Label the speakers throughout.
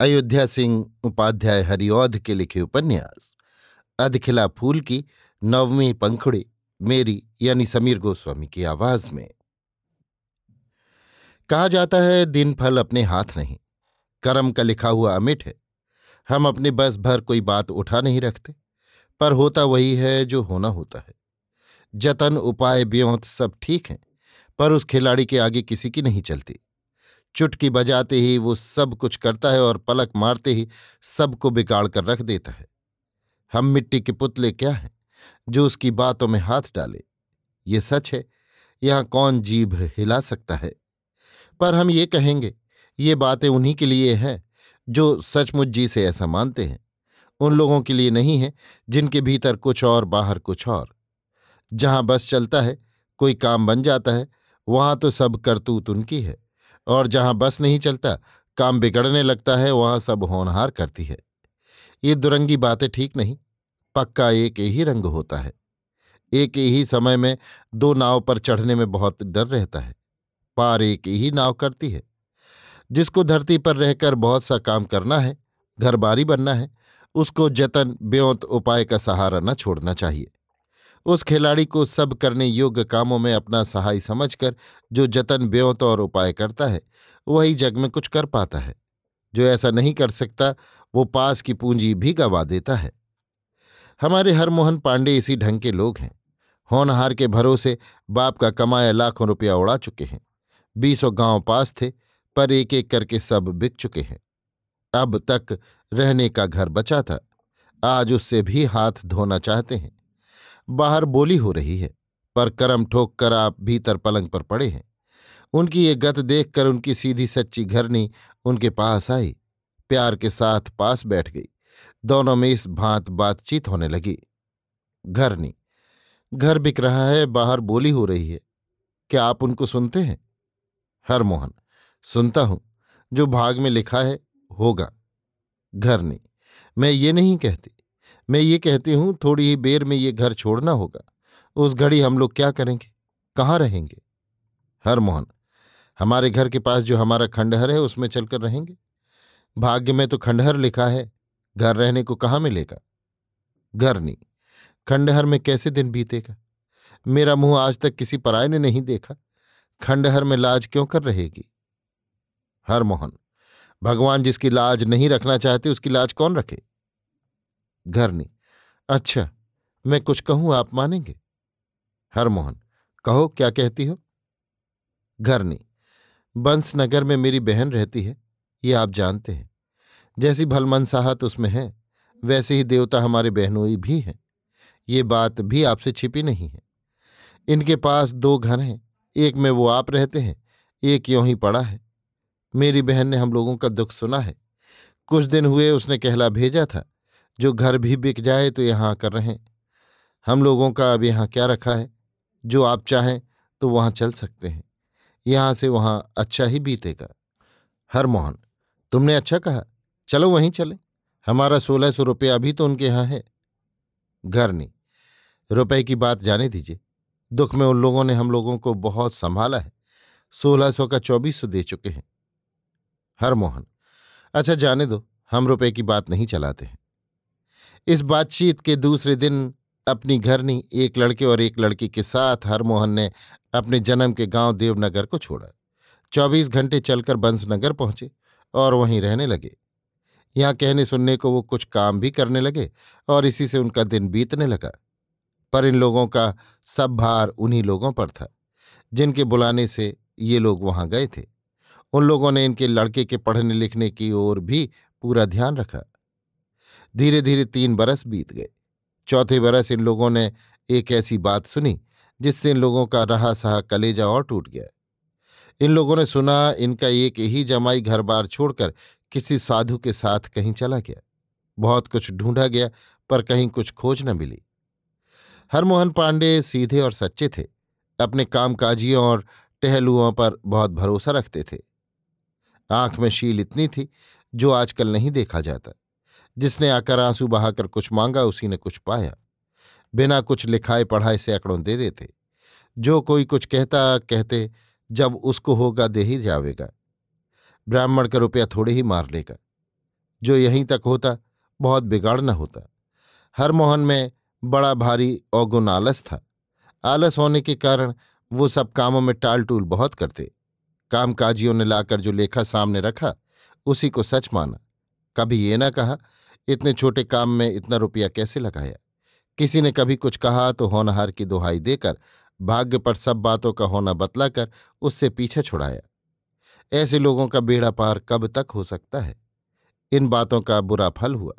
Speaker 1: अयोध्या सिंह उपाध्याय हरिऔध के लिखे उपन्यास, अधखिला फूल की नवमी पंखुड़ी, मेरी यानी समीर गोस्वामी की आवाज़ में। कहा जाता है, दिन फल अपने हाथ नहीं, कर्म का लिखा हुआ अमिट है। हम अपने बस भर कोई बात उठा नहीं रखते, पर होता वही है जो होना होता है। जतन, उपाय, ब्योंत सब ठीक हैं, पर उस खिलाड़ी के आगे किसी की नहीं चलती। चुटकी बजाते ही वो सब कुछ करता है और पलक मारते ही सबको बिगाड़ कर रख देता है। हम मिट्टी के पुतले क्या हैं जो उसकी बातों में हाथ डाले? ये सच है, यहाँ कौन जीभ हिला सकता है? पर हम ये कहेंगे, ये बातें उन्हीं के लिए हैं जो सचमुच जी से ऐसा मानते हैं। उन लोगों के लिए नहीं है जिनके भीतर कुछ और, बाहर कुछ और। जहाँ बस चलता है, कोई काम बन जाता है, वहाँ तो सब करतूत उनकी है। और जहाँ बस नहीं चलता, काम बिगड़ने लगता है, वहाँ सब होनहार करती है। ये दुरंगी बातें ठीक नहीं, पक्का एक ही रंग होता है। एक ही समय में दो नाव पर चढ़ने में बहुत डर रहता है। पार एक ही नाव करती है। जिसको धरती पर रहकर बहुत सा काम करना है, घरबारी बनना है, उसको जतन, ब्योंत उपाय का सहारा न छोड़ना चाहिए। उस खिलाड़ी को सब करने योग्य कामों में अपना सहाय समझकर जो जतन ब्योत और उपाय करता है, वही जग में कुछ कर पाता है। जो ऐसा नहीं कर सकता, वो पास की पूंजी भी गवा देता है। हमारे हरमोहन पांडे इसी ढंग के लोग हैं। होनहार के भरोसे बाप का कमाया लाखों रुपया उड़ा चुके हैं। बीसों गाँव पास थे, पर एक एक करके सब बिक चुके हैं। अब तक रहने का घर बचा था। आज उससे भी हाथ धोना चाहते हैं। बाहर बोली हो रही है, पर करम ठोक कर आप भीतर पलंग पर पड़े हैं। उनकी ये गत देखकर उनकी सीधी सच्ची घरनी उनके पास आई, प्यार के साथ पास बैठ गई। दोनों में इस भांत बातचीत होने लगी। घरनी, घर बिक रहा है, बाहर बोली हो रही है। क्या आप उनको सुनते हैं? हरमोहन, सुनता हूँ। जो भाग में लिखा है, होगा। घरनी, मैं ये नहीं कहती। मैं ये कहती हूँ, थोड़ी ही बेर में ये घर छोड़ना होगा। उस घड़ी हम लोग क्या करेंगे? कहाँ रहेंगे? हरमोहन हमारे घर के पास जो हमारा खंडहर है, उसमें चलकर रहेंगे। भाग्य में तो खंडहर लिखा है, घर रहने को कहाँ मिलेगा? घर नहीं, खंडहर में कैसे दिन बीतेगा? मेरा मुँह आज तक किसी पराय ने नहीं देखा। खंडहर में लाज क्यों कर रहेगी? हरमोहन भगवान जिसकी लाज नहीं रखना चाहते, उसकी लाज कौन रखे? घरनी अच्छा मैं कुछ कहूँ, आप मानेंगे? हरमोहन, कहो, क्या कहती हो? घरनी बंसनगर में मेरी बहन रहती है, ये आप जानते हैं। जैसी भलमनसाहत उसमें है, वैसे ही देवता हमारे बहनोई भी हैं। ये बात भी आपसे छिपी नहीं है। इनके पास दो घर हैं, एक में वो आप रहते हैं, एक यों ही पड़ा है। मेरी बहन ने हम लोगों का दुख सुना है। कुछ दिन हुए, उसने कहला भेजा था जो घर भी बिक जाए तो यहाँ आकर रहें। हम लोगों का अब यहाँ क्या रखा है? जो आप चाहें तो वहाँ चल सकते हैं। यहाँ से वहाँ अच्छा ही बीतेगा। हरमोहन, तुमने अच्छा कहा। चलो वहीं चले। हमारा सोलह सौ रुपया अभी तो उनके यहाँ है। घर नहीं रुपए की बात जाने दीजिए। दुख में उन लोगों ने हम लोगों को बहुत संभाला है। सोलह सौ का चौबीस सौ दे चुके हैं। हरमोहन अच्छा जाने दो। हम रुपए की बात नहीं चलाते हैं। इस बातचीत के दूसरे दिन अपनी घरनी, एक लड़के और एक लड़की के साथ हरमोहन ने अपने जन्म के गाँव देवनगर को छोड़ा। चौबीस घंटे चलकर बंसनगर पहुँचे और वहीं रहने लगे। यहाँ कहने सुनने को वो कुछ काम भी करने लगे और इसी से उनका दिन बीतने लगा। पर इन लोगों का सब भार उन्हीं लोगों पर था, जिनके बुलाने से ये लोग वहाँ गए थे। उन लोगों ने इनके लड़के के पढ़ने लिखने की ओर भी पूरा ध्यान रखा। धीरे धीरे तीन बरस बीत गए। चौथे बरस इन लोगों ने एक ऐसी बात सुनी, जिससे इन लोगों का रहा सहा कलेजा और टूट गया। इन लोगों ने सुना, इनका एक ही जमाई घर बार छोड़कर किसी साधु के साथ कहीं चला गया। बहुत कुछ ढूंढा गया, पर कहीं कुछ खोज न मिली। हरमोहन पांडे सीधे और सच्चे थे। अपने कामकाजियों और टहलुओं पर बहुत भरोसा रखते थे। आँख में शील इतनी थी, जो आजकल नहीं देखा जाता। जिसने आकर आँसू बहाकर कुछ मांगा, उसी ने कुछ पाया। बिना कुछ लिखाए पढ़ाए से अकड़ों दे देते। जो कोई कुछ कहता, कहते, जब उसको होगा दे ही जावेगा। ब्राह्मण का रुपया थोड़े ही मार लेगा। जो यहीं तक होता, बहुत बिगाड़ न होता। हर मोहन में बड़ा भारी औगुन आलस था। आलस होने के कारण वो सब कामों में टाल टूल बहुत करते। कामकाजियों ने लाकर जो लेखा सामने रखा, उसी को सच माना। कभी ये ना कहा इतने छोटे काम में इतना रुपया कैसे लगाया? किसी ने कभी कुछ कहा तो होनहार की दुहाई देकर, भाग्य पर सब बातों का होना बतलाकर उससे पीछे छुड़ाया। ऐसे लोगों का बेड़ा पार कब तक हो सकता है? इन बातों का बुरा फल हुआ।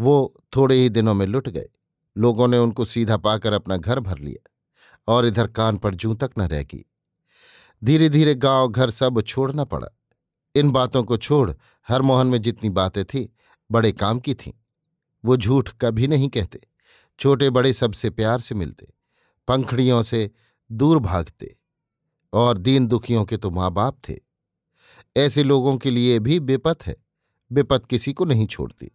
Speaker 1: वो थोड़े ही दिनों में लुट गए। लोगों ने उनको सीधा पाकर अपना घर भर लिया और इधर कान पर जूं तक न रह गई। धीरे धीरे गाँव घर सब छोड़ना पड़ा। इन बातों को छोड़ हरमोहन में जितनी बातें थी बड़े काम की थीं। वो झूठ कभी नहीं कहते, छोटे बड़े सबसे प्यार से मिलते, पंखड़ियों से दूर भागते, और दीन दुखियों के तो माँ बाप थे। ऐसे लोगों के लिए भी बेपत है, बेपत किसी को नहीं छोड़ती।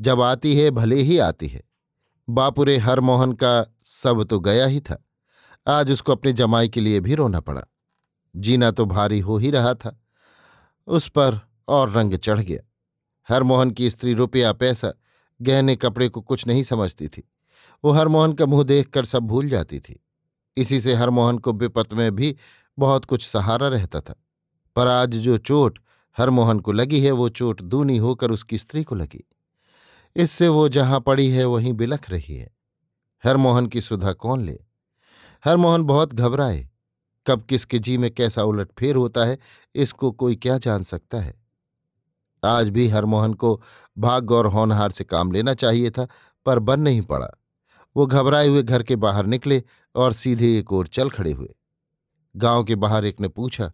Speaker 1: जब आती है, भले ही आती है। बापुरे हरमोहन का सब तो गया ही था। आज उसको अपने जमाई के लिए भी रोना पड़ा। जीना तो भारी हो ही रहा था। उस पर और रंग चढ़ गया। हरमोहन की स्त्री रुपया पैसा गहने कपड़े को कुछ नहीं समझती थी। वो हरमोहन का मुँह देखकर सब भूल जाती थी। इसी से हरमोहन को विपत में भी बहुत कुछ सहारा रहता था। पर आज जो चोट हरमोहन को लगी है, वो चोट दूनी होकर उसकी स्त्री को लगी। इससे वो जहाँ पड़ी है, वहीं बिलख रही है। हरमोहन की सुधा कौन ले? हरमोहन बहुत घबराए। कब किसके जी में कैसा उलटफेर होता है, इसको कोई क्या जान सकता है? आज भी हरमोहन को भाग्य और होनहार से काम लेना चाहिए था, पर बन नहीं पड़ा। वो घबराए हुए घर के बाहर निकले और सीधे एक ओर चल खड़े हुए। गाँव के बाहर एक ने पूछा,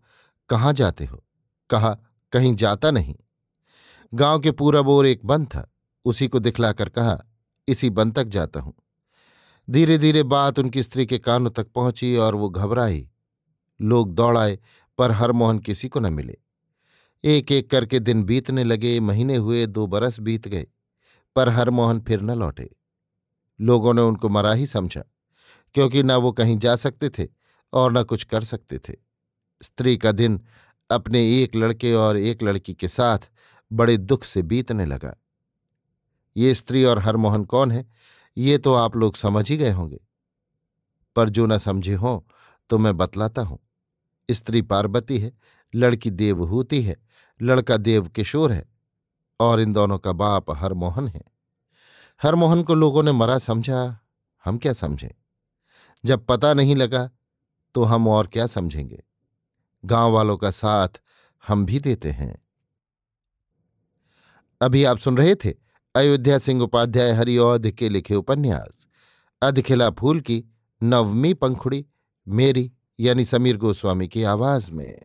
Speaker 1: कहाँ जाते हो? कहा, कहीं जाता नहीं। गाँव के पूरब ओर एक बन था। उसी को दिखलाकर कहा, इसी बन तक जाता हूँ। धीरे धीरे बात उनकी स्त्री के कानों तक पहुँची और वो घबराई। लोग दौड़ाए पर हरमोहन किसी को न मिले। एक एक करके दिन बीतने लगे, महीने हुए, दो बरस बीत गए, पर हरमोहन फिर न लौटे। लोगों ने उनको मरा ही समझा, क्योंकि न वो कहीं जा सकते थे और न कुछ कर सकते थे। स्त्री का दिन अपने एक लड़के और एक लड़की के साथ बड़े दुख से बीतने लगा। ये स्त्री और हरमोहन कौन है, ये तो आप लोग समझ ही गए होंगे। पर जो न समझे हों तो मैं बतलाता हूँ। स्त्री पार्वती है लड़की देवहूति है, लड़का देव किशोर है, और इन दोनों का बाप हरमोहन है। हरमोहन को लोगों ने मरा समझा, हम क्या समझें? जब पता नहीं लगा तो हम और क्या समझेंगे? गाँव वालों का साथ हम भी देते हैं। अभी आप सुन रहे थे अयोध्या सिंह उपाध्याय हरिऔध के लिखे उपन्यास, अधखिला फूल की नवमी पंखुड़ी, मेरी यानी समीर गोस्वामी की आवाज़ में।